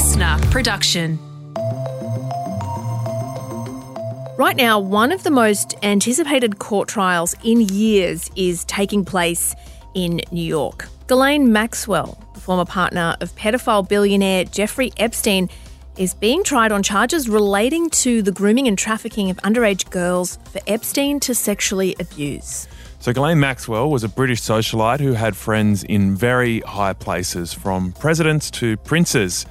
listener production. Right now, one of the most anticipated court trials in years is taking place in New York. Ghislaine Maxwell, the former partner of pedophile billionaire Jeffrey Epstein, is being tried on charges relating to the grooming and trafficking of underage girls for Epstein to sexually abuse. So, Ghislaine Maxwell was a British socialite who had friends in very high places, from presidents to princes.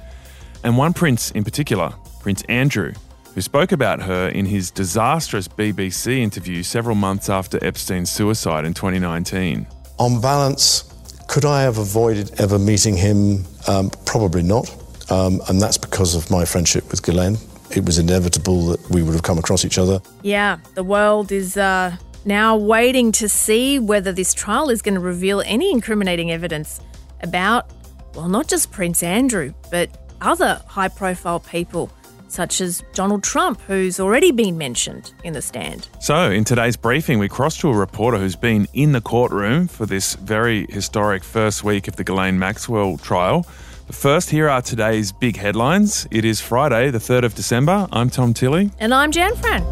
And one prince in particular, Prince Andrew, who spoke about her in his disastrous BBC interview several months after Epstein's suicide in 2019. On balance, could I have avoided ever meeting him? Um, probably not. Um, and that's because of my friendship with Ghislaine. It was inevitable that we would have come across each other. Yeah, the world is uh, now waiting to see whether this trial is going to reveal any incriminating evidence about, well, not just Prince Andrew, but other high profile people such as Donald Trump, who's already been mentioned in the stand. So, in today's briefing, we cross to a reporter who's been in the courtroom for this very historic first week of the Ghislaine Maxwell trial. But first, here are today's big headlines. It is Friday, the 3rd of December. I'm Tom Tilley. And I'm Jan Fran.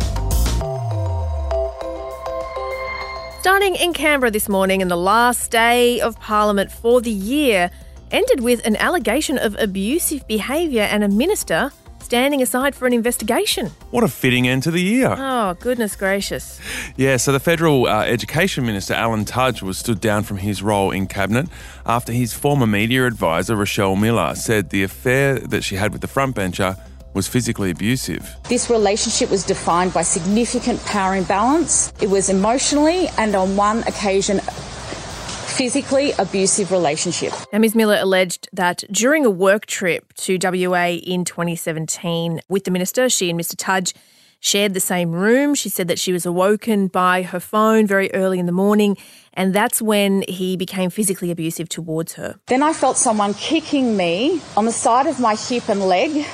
Starting in Canberra this morning, and the last day of Parliament for the year ended with an allegation of abusive behaviour and a minister standing aside for an investigation. What a fitting end to the year. Oh, goodness gracious. Yeah, so the Federal uh, Education Minister, Alan Tudge, was stood down from his role in Cabinet after his former media advisor, Rochelle Miller, said the affair that she had with the frontbencher was physically abusive. This relationship was defined by significant power imbalance. It was emotionally and on one occasion physically abusive relationship. Now, Ms. Miller alleged that during a work trip to WA in 2017 with the minister, she and Mr. Tudge shared the same room. She said that she was awoken by her phone very early in the morning, and that's when he became physically abusive towards her. Then I felt someone kicking me on the side of my hip and leg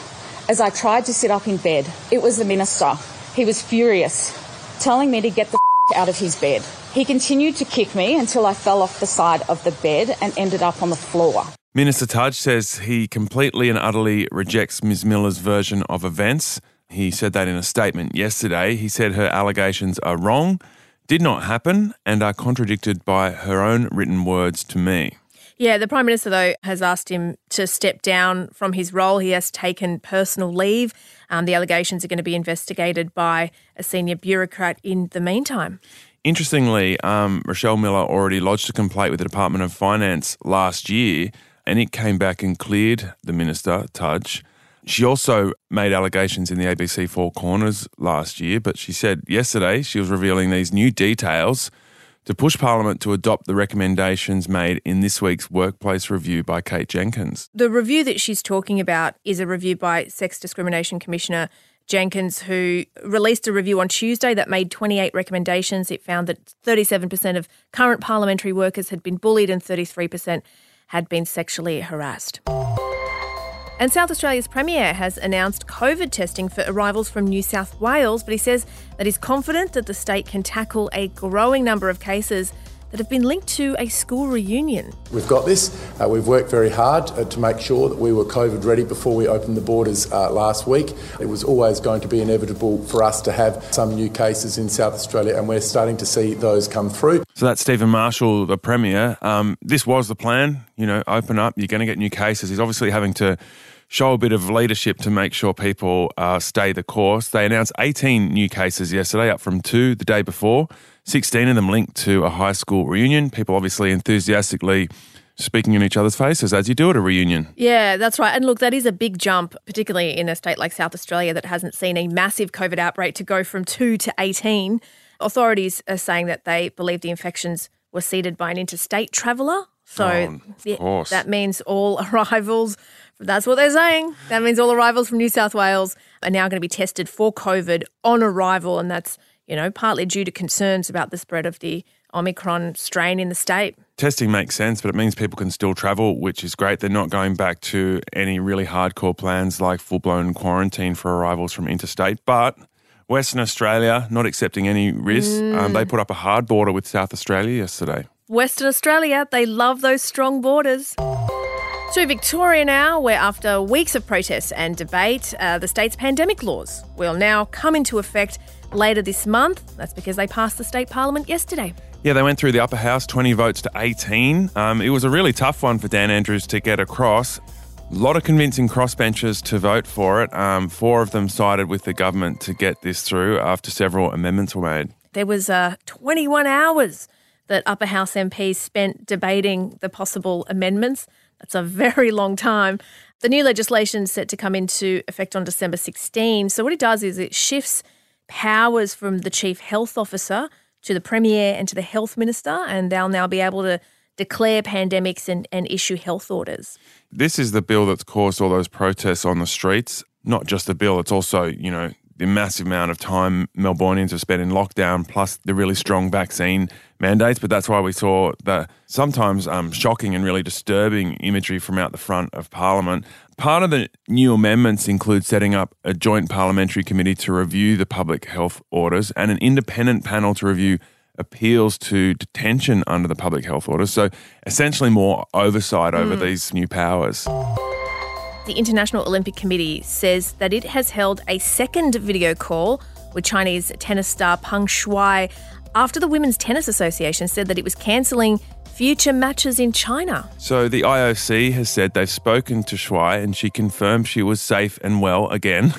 as I tried to sit up in bed. It was the minister. He was furious, telling me to get the out of his bed. He continued to kick me until I fell off the side of the bed and ended up on the floor. Minister Tudge says he completely and utterly rejects Ms. Miller's version of events. He said that in a statement yesterday. He said her allegations are wrong, did not happen, and are contradicted by her own written words to me. Yeah, the Prime Minister, though, has asked him to step down from his role. He has taken personal leave. Um, the allegations are going to be investigated by a senior bureaucrat in the meantime. Interestingly, um, Rochelle Miller already lodged a complaint with the Department of Finance last year, and it came back and cleared the minister, Tudge. She also made allegations in the ABC Four Corners last year, but she said yesterday she was revealing these new details to push Parliament to adopt the recommendations made in this week's workplace review by Kate Jenkins. The review that she's talking about is a review by Sex Discrimination Commissioner Jenkins, who released a review on Tuesday that made 28 recommendations. It found that 37% of current parliamentary workers had been bullied and 33% had been sexually harassed. And South Australia's Premier has announced COVID testing for arrivals from New South Wales, but he says that he's confident that the state can tackle a growing number of cases that have been linked to a school reunion. We've got this. Uh, we've worked very hard uh, to make sure that we were COVID ready before we opened the borders uh, last week. It was always going to be inevitable for us to have some new cases in South Australia, and we're starting to see those come through. So that's Stephen Marshall, the Premier. Um, this was the plan, you know, open up, you're going to get new cases. He's obviously having to show a bit of leadership to make sure people uh, stay the course. They announced 18 new cases yesterday, up from two the day before. 16 of them linked to a high school reunion. People obviously enthusiastically speaking in each other's faces as you do at a reunion. Yeah, that's right. And look, that is a big jump, particularly in a state like South Australia that hasn't seen a massive COVID outbreak to go from two to 18. Authorities are saying that they believe the infections were seeded by an interstate traveller. So Oh, course. that means all arrivals, that's what they're saying. That means all arrivals from New South Wales are now going to be tested for COVID on arrival. And that's, you know, partly due to concerns about the spread of the Omicron strain in the state. Testing makes sense, but it means people can still travel, which is great. They're not going back to any really hardcore plans like full blown quarantine for arrivals from interstate. But Western Australia, not accepting any risk, um, they put up a hard border with South Australia yesterday. Western Australia, they love those strong borders. To Victoria now, where after weeks of protests and debate, uh, the state's pandemic laws will now come into effect later this month. That's because they passed the state parliament yesterday. Yeah, they went through the upper house, 20 votes to 18. Um, it was a really tough one for Dan Andrews to get across. A lot of convincing crossbenchers to vote for it. Um, four of them sided with the government to get this through after several amendments were made. There was uh, 21 hours that upper house MPs spent debating the possible amendments. That's a very long time. The new legislation is set to come into effect on December 16. So, what it does is it shifts powers from the chief health officer to the premier and to the health minister, and they'll now be able to declare pandemics and, and issue health orders. This is the bill that's caused all those protests on the streets. Not just the bill, it's also, you know, the massive amount of time Melbournians have spent in lockdown, plus the really strong vaccine mandates. But that's why we saw the sometimes um, shocking and really disturbing imagery from out the front of Parliament. Part of the new amendments include setting up a joint parliamentary committee to review the public health orders and an independent panel to review appeals to detention under the public health orders. So essentially, more oversight over mm. these new powers. The International Olympic Committee says that it has held a second video call with Chinese tennis star Peng Shuai after the Women's Tennis Association said that it was cancelling future matches in China. So the IOC has said they've spoken to Shuai and she confirmed she was safe and well again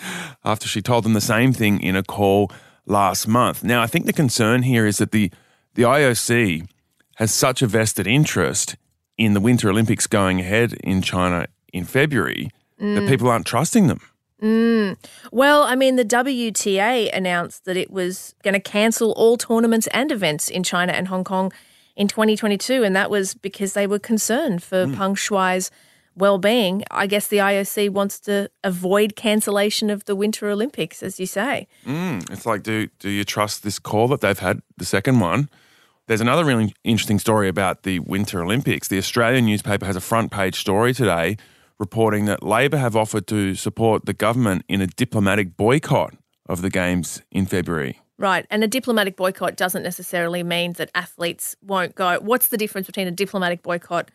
after she told them the same thing in a call last month. Now, I think the concern here is that the, the IOC has such a vested interest in the Winter Olympics going ahead in China in February mm. that people aren't trusting them. Mm. Well, I mean, the WTA announced that it was going to cancel all tournaments and events in China and Hong Kong in 2022, and that was because they were concerned for mm. Peng Shuai's well-being. I guess the IOC wants to avoid cancellation of the Winter Olympics, as you say. Mm. It's like, do do you trust this call that they've had, the second one? There's another really interesting story about the Winter Olympics. The Australian newspaper has a front page story today reporting that Labor have offered to support the government in a diplomatic boycott of the Games in February. Right. And a diplomatic boycott doesn't necessarily mean that athletes won't go. What's the difference between a diplomatic boycott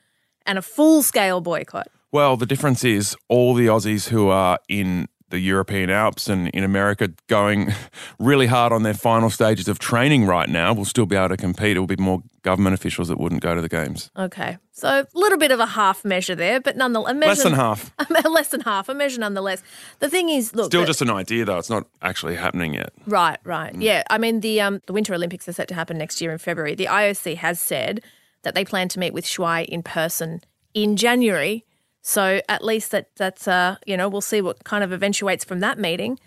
and a full scale boycott? Well, the difference is all the Aussies who are in the European Alps and in America going really hard on their final stages of training right now will still be able to compete. It will be more government officials that wouldn't go to the games. Okay. So a little bit of a half measure there, but nonetheless. less than half. less than half. A measure nonetheless. The thing is, look. Still just an idea, though. It's not actually happening yet. Right, right. Mm. Yeah. I mean, the, um, the Winter Olympics are set to happen next year in February. The IOC has said that they plan to meet with Shuai in person in January so at least that that's uh, you know we'll see what kind of eventuates from that meeting,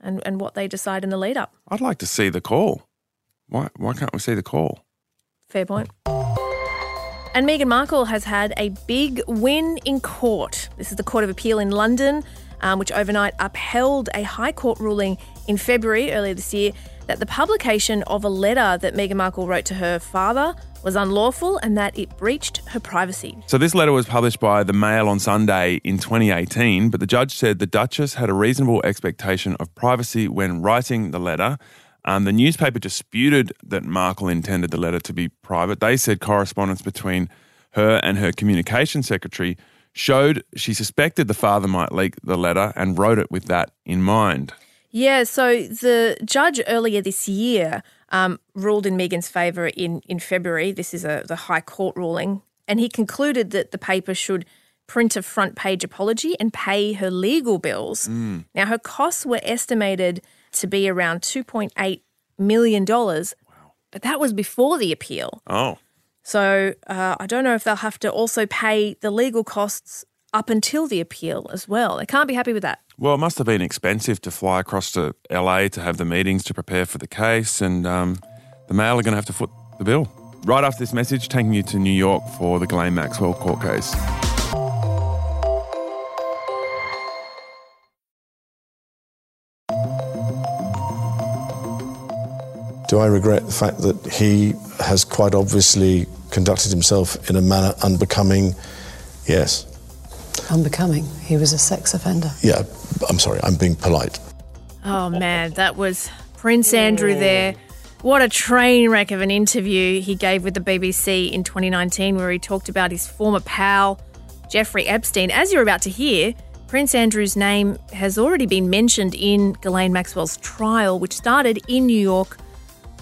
and and what they decide in the lead up. I'd like to see the call. Why why can't we see the call? Fair point. And Meghan Markle has had a big win in court. This is the Court of Appeal in London, um, which overnight upheld a High Court ruling in February earlier this year that the publication of a letter that Meghan Markle wrote to her father was unlawful and that it breached her privacy. So, this letter was published by the Mail on Sunday in 2018, but the judge said the Duchess had a reasonable expectation of privacy when writing the letter. Um, the newspaper disputed that Markle intended the letter to be private. They said correspondence between her and her communication secretary showed she suspected the father might leak the letter and wrote it with that in mind. Yeah, so the judge earlier this year um, ruled in Meghan's favour in, in February. This is a, the High Court ruling. And he concluded that the paper should print a front page apology and pay her legal bills. Mm. Now, her costs were estimated to be around $2.8 million, wow. but that was before the appeal. Oh. So uh, I don't know if they'll have to also pay the legal costs up until the appeal as well. They can't be happy with that. Well, it must have been expensive to fly across to LA to have the meetings to prepare for the case, and um, the Mail are going to have to foot the bill. Right after this message, taking you to New York for the Ghislaine Maxwell court case. Do I regret the fact that he has quite obviously conducted himself in a manner unbecoming? Yes. Unbecoming. He was a sex offender. Yeah, I'm sorry, I'm being polite. Oh man, that was Prince Andrew there. What a train wreck of an interview he gave with the BBC in 2019, where he talked about his former pal, Jeffrey Epstein. As you're about to hear, Prince Andrew's name has already been mentioned in Ghislaine Maxwell's trial, which started in New York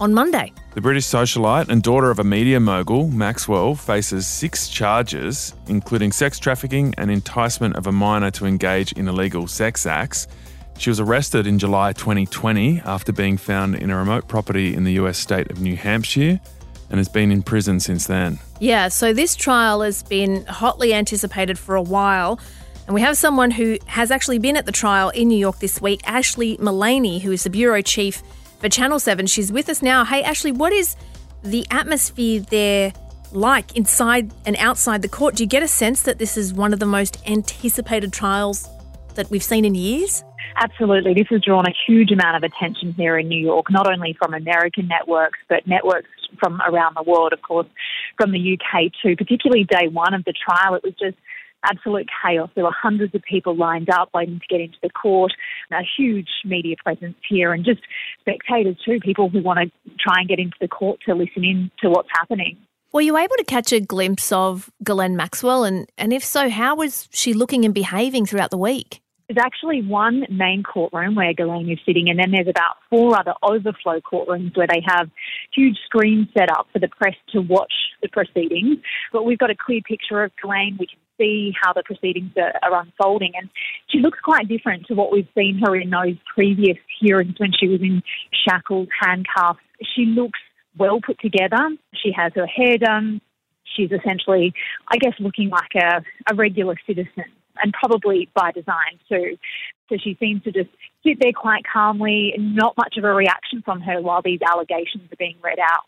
on Monday. The British socialite and daughter of a media mogul, Maxwell, faces six charges, including sex trafficking and enticement of a minor to engage in illegal sex acts. She was arrested in July 2020 after being found in a remote property in the US state of New Hampshire and has been in prison since then. Yeah, so this trial has been hotly anticipated for a while. And we have someone who has actually been at the trial in New York this week, Ashlee Mullany, who is the bureau chief for Channel 7. She's with us now. Hey, Ashlee, what is the atmosphere there like inside and outside the court? Do you get a sense that this is one of the most anticipated trials that we've seen in years? Absolutely. This has drawn a huge amount of attention here in New York, not only from American networks, but networks from around the world, of course, from the UK too. Particularly day one of the trial, it was just absolute chaos. There were hundreds of people lined up waiting to get into the court, a huge media presence here, and just spectators too, people who want to try and get into the court to listen in to what's happening. Were you able to catch a glimpse of Ghislaine Maxwell? And, and if so, how was she looking and behaving throughout the week? There's actually one main courtroom where Ghislaine is sitting, and then there's about four other overflow courtrooms where they have huge screens set up for the press to watch the proceedings. But we've got a clear picture of Ghislaine. We can see how the proceedings are, are unfolding, and she looks quite different to what we've seen her in those previous hearings when she was in shackles, handcuffs. She looks well put together. She has her hair done. She's essentially, I guess, looking like a, a regular citizen and probably by design too. So she seems to just sit there quite calmly not much of a reaction from her while these allegations are being read out.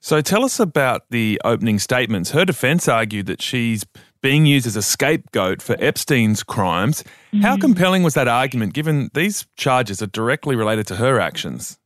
So tell us about the opening statements. Her defense argued that she's being used as a scapegoat for Epstein's crimes. Mm-hmm. How compelling was that argument given these charges are directly related to her actions?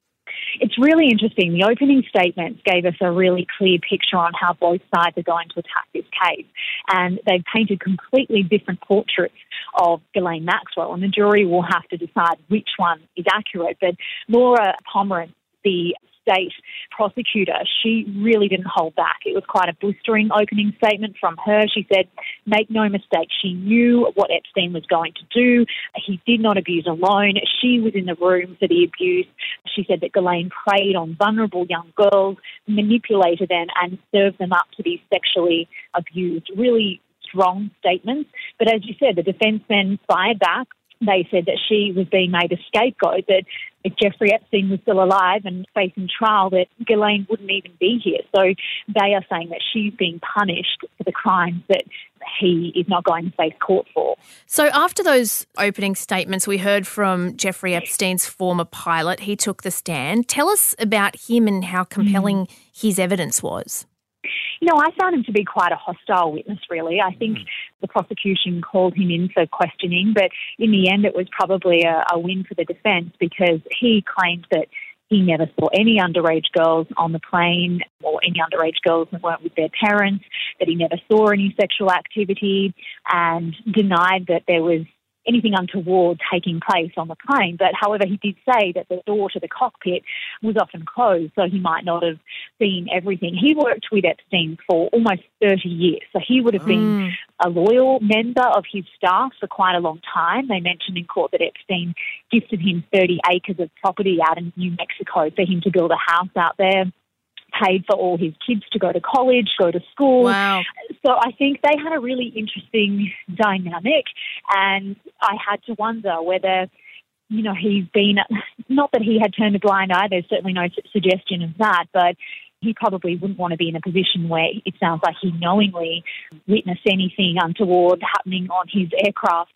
It's really interesting. The opening statements gave us a really clear picture on how both sides are going to attack this case. And they've painted completely different portraits of Ghislaine Maxwell, and the jury will have to decide which one is accurate. But Lara Pomerantz, the state prosecutor, she really didn't hold back. It was quite a blistering opening statement from her. She said, make no mistake, she knew what Epstein was going to do. He did not abuse alone. She was in the room for the abuse. She said that Ghislaine preyed on vulnerable young girls, manipulated them, and served them up to be sexually abused. Really strong statements. But as you said, the defence then fired back they said that she was being made a scapegoat, that if Jeffrey Epstein was still alive and facing trial, that Ghislaine wouldn't even be here. So they are saying that she's being punished for the crimes that he is not going to face court for. So after those opening statements, we heard from Jeffrey Epstein's former pilot. He took the stand. Tell us about him and how compelling mm. his evidence was. You know, I found him to be quite a hostile witness, really. I think mm. the prosecution called him in for questioning, but in the end, it was probably a, a win for the defence because he claimed that he never saw any underage girls on the plane or any underage girls that weren't with their parents, that he never saw any sexual activity, and denied that there was anything untoward taking place on the plane. But however, he did say that the door to the cockpit was often closed, so he might not have seen everything. He worked with Epstein for almost 30 years, so he would have been mm. a loyal member of his staff for quite a long time. They mentioned in court that Epstein gifted him 30 acres of property out in New Mexico for him to build a house out there paid for all his kids to go to college, go to school. Wow. So I think they had a really interesting dynamic, and I had to wonder whether, you know, he's been, not that he had turned a blind eye, there's certainly no suggestion of that, but he probably wouldn't want to be in a position where it sounds like he knowingly witnessed anything untoward happening on his aircraft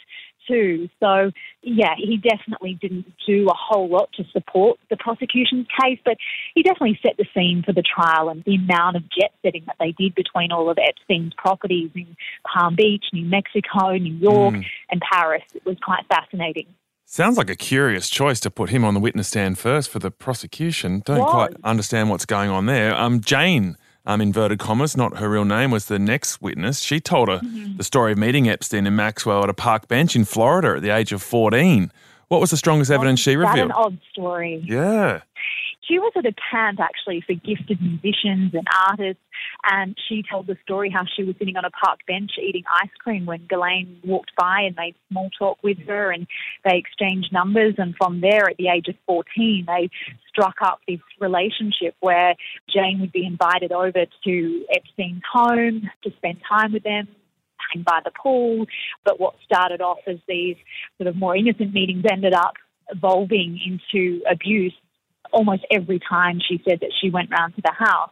too. So, yeah, he definitely didn't do a whole lot to support the prosecution's case, but he definitely set the scene for the trial and the amount of jet setting that they did between all of Epstein's properties in Palm Beach, New Mexico, New York, mm. and Paris. It was quite fascinating. Sounds like a curious choice to put him on the witness stand first for the prosecution. Don't quite understand what's going on there. Um, Jane um, inverted commas, not her real name, was the next witness. She told her mm-hmm. the story of meeting Epstein and Maxwell at a park bench in Florida at the age of 14. What was the strongest evidence she revealed? That's an odd story. Yeah. She was at a camp actually for gifted musicians and artists, and she told the story how she was sitting on a park bench eating ice cream when Ghislaine walked by and made small talk with her, and they exchanged numbers. And from there, at the age of 14, they struck up this relationship where Jane would be invited over to Epstein's home to spend time with them, hang by the pool. But what started off as these sort of more innocent meetings ended up evolving into abuse almost every time she said that she went round to the house.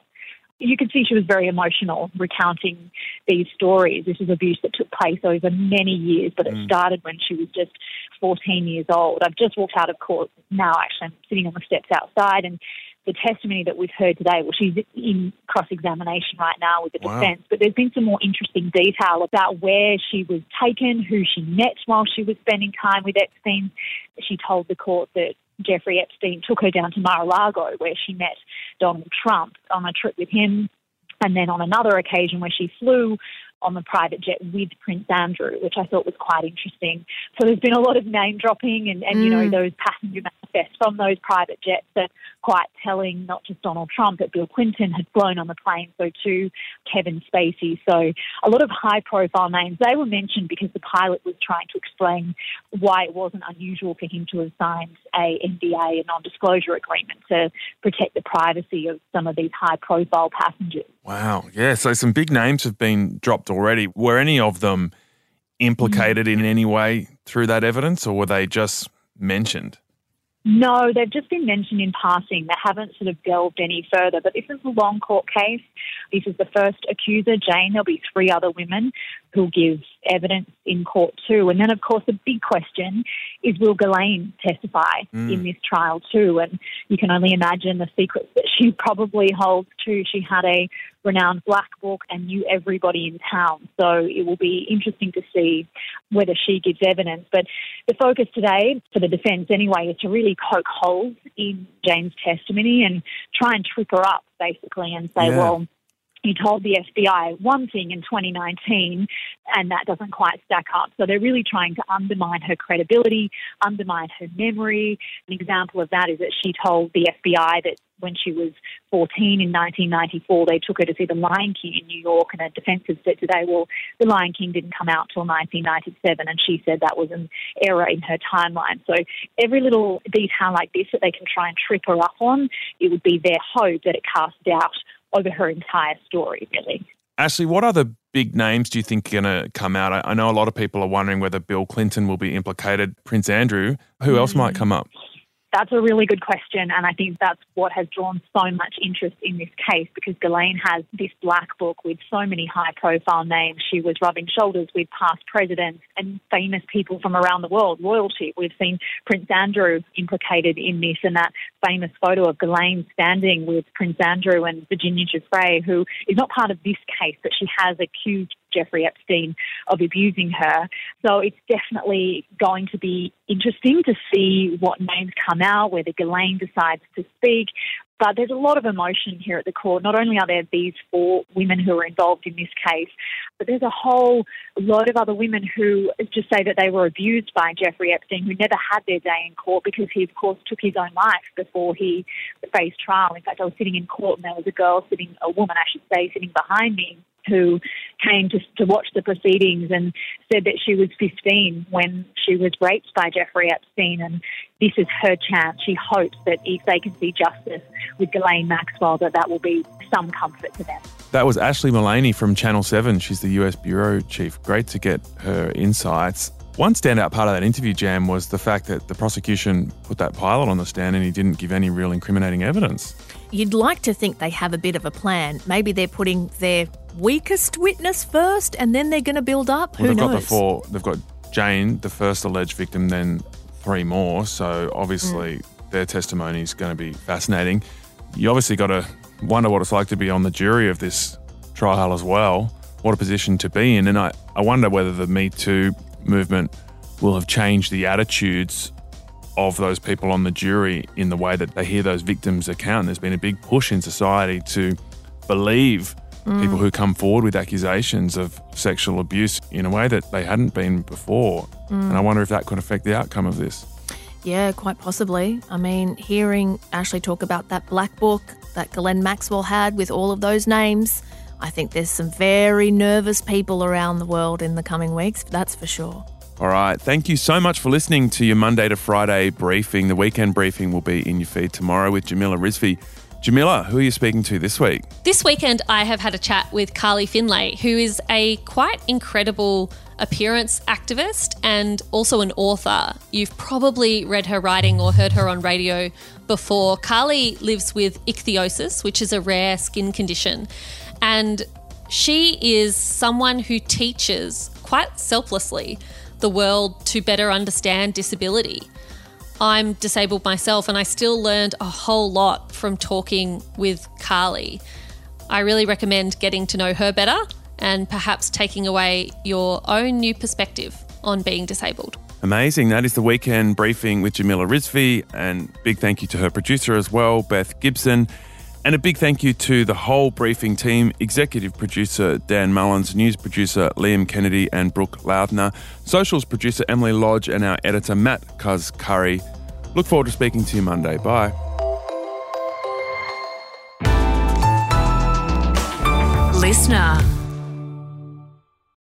You could see she was very emotional recounting these stories. This is abuse that took place over many years, but it mm. started when she was just 14 years old. I've just walked out of court now, actually. I'm sitting on the steps outside, and the testimony that we've heard today, well, she's in cross examination right now with the Wow. defence, but there's been some more interesting detail about where she was taken, who she met while she was spending time with Epstein. She told the court that Jeffrey Epstein took her down to Mar a Lago, where she met Donald Trump on a trip with him, and then on another occasion where she flew on the private jet with Prince Andrew, which I thought was quite interesting. So there's been a lot of name dropping, and, and you know, mm. those passenger manifests from those private jets are quite telling, not just Donald Trump, but Bill Clinton had flown on the plane, so too Kevin Spacey. So a lot of high profile names. They were mentioned because the pilot was trying to explain why it wasn't unusual for him to have signed a NDA, a non disclosure agreement, to protect the privacy of some of these high profile passengers. Wow. Yeah. So some big names have been dropped already. Were any of them implicated in any way through that evidence, or were they just mentioned? No, they've just been mentioned in passing. They haven't sort of delved any further. But this is a long court case. This is the first accuser, Jane. There'll be three other women who'll give evidence in court too. And then, of course, the big question is will Ghislaine testify mm. in this trial too? And you can only imagine the secrets that she probably holds too. She had a renowned black book and knew everybody in town. So it will be interesting to see whether she gives evidence. But the focus today, for the defence anyway, is to really poke holes in Jane's testimony and try and trip her up, basically, and say, Yeah. well, you told the FBI one thing in 2019 and that doesn't quite stack up. So they're really trying to undermine her credibility, undermine her memory. An example of that is that she told the FBI that when she was 14 in 1994, they took her to see The Lion King in New York, and a defense has said today, well, The Lion King didn't come out till 1997, and she said that was an error in her timeline. So every little detail like this that they can try and trip her up on, it would be their hope that it casts doubt over her entire story, really. Ashlee, what other big names do you think are going to come out? I, I know a lot of people are wondering whether Bill Clinton will be implicated, Prince Andrew. Who else might hmm. come up? That's a really good question, and I think that's what has drawn so much interest in this case because Ghislaine has this black book with so many high profile names. She was rubbing shoulders with past presidents and famous people from around the world, royalty. We've seen Prince Andrew implicated in this, and that famous photo of Ghislaine standing with Prince Andrew and Virginia Giuffre, who is not part of this case, but she has accused Jeffrey Epstein of abusing her. So it's definitely going to be interesting to see what names come out, whether Ghislaine decides to speak. But there's a lot of emotion here at the court. Not only are there these four women who are involved in this case, but there's a whole lot of other women who just say that they were abused by Jeffrey Epstein, who never had their day in court because he, of course, took his own life before he faced trial. In fact, I was sitting in court and there was a girl sitting, a woman, I should say, sitting behind me who came to, to watch the proceedings and said that she was 15 when she was raped by Jeffrey Epstein. And this is her chance. She hopes that if they can see justice with Ghislaine Maxwell, that that will be some comfort to them. That was Ashlee Mullany from Channel 7. She's the US Bureau Chief. Great to get her insights. One standout part of that interview, Jan, was the fact that the prosecution put that pilot on the stand and he didn't give any real incriminating evidence. You'd like to think they have a bit of a plan. Maybe they're putting their weakest witness first and then they're going to build up. Well, Who they've got the four. They've got Jane, the first alleged victim, then three more. So obviously mm. their testimony is going to be fascinating. You obviously got to wonder what it's like to be on the jury of this trial as well. What a position to be in. And I, I wonder whether the Me Too movement will have changed the attitudes of those people on the jury in the way that they hear those victims' account. There's been a big push in society to believe mm. people who come forward with accusations of sexual abuse in a way that they hadn't been before. Mm. And I wonder if that could affect the outcome of this. Yeah, quite possibly. I mean, hearing Ashlee talk about that black book that Ghislaine Maxwell had with all of those names, I think there's some very nervous people around the world in the coming weeks, that's for sure. All right. Thank you so much for listening to your Monday to Friday briefing. The weekend briefing will be in your feed tomorrow with Jamila Rizvi. Jamila, who are you speaking to this week? This weekend, I have had a chat with Carly Findlay, who is a quite incredible appearance activist and also an author. You've probably read her writing or heard her on radio before. Carly lives with ichthyosis, which is a rare skin condition. And she is someone who teaches quite selflessly the world to better understand disability. I'm disabled myself, and I still learned a whole lot from talking with Carly. I really recommend getting to know her better and perhaps taking away your own new perspective on being disabled. Amazing. That is the weekend briefing with Jamila Rizvi, and big thank you to her producer as well, Beth Gibson. And a big thank you to the whole briefing team executive producer Dan Mullins, news producer Liam Kennedy and Brooke Loudner, socials producer Emily Lodge, and our editor Matt Cuz Curry. Look forward to speaking to you Monday. Bye. Listener.